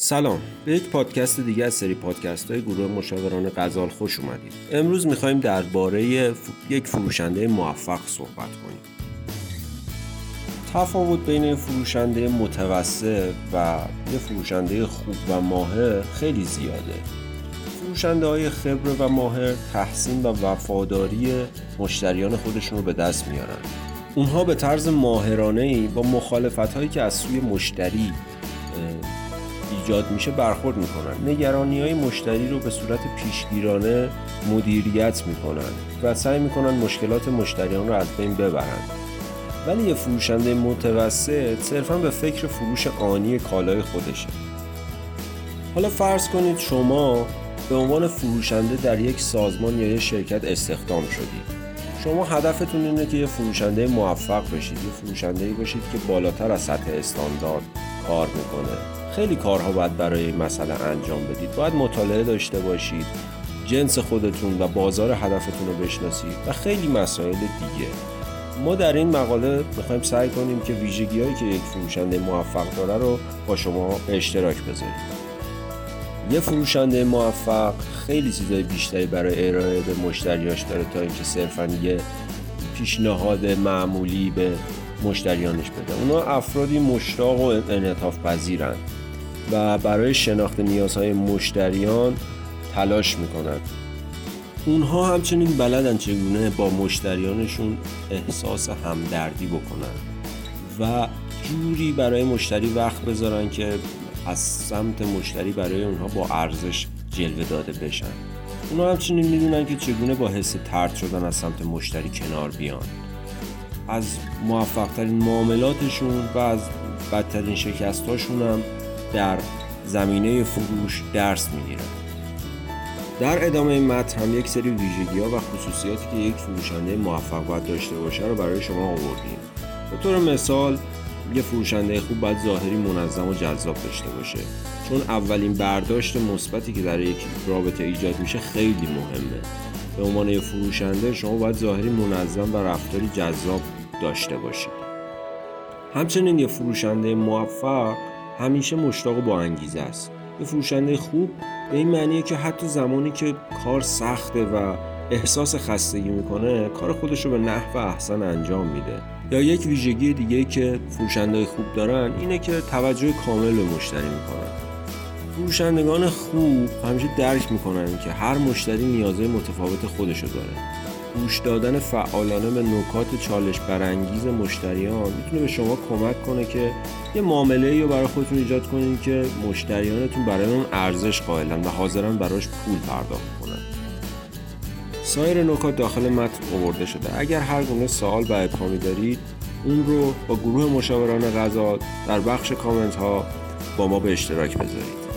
سلام. به یک پادکست دیگه از سری پادکست های گروه مشاوران غزال خوش اومدید. امروز می‌خوایم درباره یک فروشنده موفق صحبت کنیم. تفاوت بین فروشنده متوسط و یه فروشنده خوب و ماهر خیلی زیاده. فروشنده های خبره و ماهر تحسین و وفاداری مشتریان خودشون رو به دست میارن. اونها به طرز ماهرانه ای با مخالفت هایی که از سوی مشتری ایجاد میشه برخورد می‌کنن. نگرانی های مشتری رو به صورت پیشگیرانه مدیریت می‌کنن و سعی می‌کنن مشکلات مشتریان رو از بین ببرن. ولی یه فروشنده متوسط صرفا به فکر فروش آنی کالای خودشه. حالا فرض کنید شما به عنوان فروشنده در یک سازمان یا یک شرکت استخدام شدید. شما هدفتون اینه که یه فروشنده موفق بشید یه فروشنده باشید که بالاتر از سطح استاندارد کار می‌کنه. خیلی کارها باید برای این مسئله انجام بدید. باید مطالعه داشته باشید جنس خودتون و بازار هدفتون رو بشناسید و خیلی مسائل دیگه. ما در این مقاله می‌خوایم سعی کنیم که ویژگی هایی که یک فروشنده موفق داره رو با شما اشتراک بذاریم. یه فروشنده موفق خیلی چیزای بیشتری برای ارائه به مشتریاش داره تا اینکه صرفا یه پیشنهاد معمولی به مشتریانش بده. اونا افرادی مشتاق و انعطاف پذیرند و برای شناخت نیازهای مشتریان تلاش می‌کنند اونها همچنین بلدن چگونه با مشتریانشون احساس همدردی بکنن و جوری برای مشتری وقت بذارن که از سمت مشتری برای اونها با ارزش جلوه داده بشن. اونها همچنین می‌دونن که چگونه با حس ترد شدن از سمت مشتری کنار بیان. از موفقترین معاملاتشون و از بدترین شکستاشون هم در زمینه فروش درس می‌گیرن. در ادامه این متن هم یک سری ویژگی ها و خصوصیاتی که یک فروشنده موفق باید داشته باشه رو برای شما آوردیم. به طور مثال یه فروشنده خوب باید ظاهری منظم و جذاب داشته باشه. چون اولین برداشت مثبتی که در یک رابطه ایجاد میشه خیلی مهمه. به عنوان یه فروشنده شما باید ظاهری منظم و رفتاری جذاب داشته باشید. همچنین یه فروشنده موفق همیشه مشتاق و با انگیزه است. یه فروشنده خوب به این معنیه که حتی زمانی که کار سخته و احساس خستگی می‌کنه کار خودش رو به نحو احسن انجام میده. یا یک ویژگی دیگه که فروشنده خوب دارن اینه که توجه کامل به مشتری می‌کنن. فروشندگان خوب همیشه درک می‌کنن که هر مشتری نیازهای متفاوت خودشو داره. گوش دادن فعالانه به نکات چالش برانگیز مشتریان می‌تونه به شما کمک کنه که یه معامله رو برای خودتون ایجاد کنید که مشتریانتون برای اون ارزش قائلن و حاضرن براش پول پرداخت کنن. سایر نکات داخل متن آورده شده. اگر هر گونه سوال و ابهامی دارید اون رو با گروه مشاوران غذا در بخش کامنت ها با ما به اشتراک بذارید.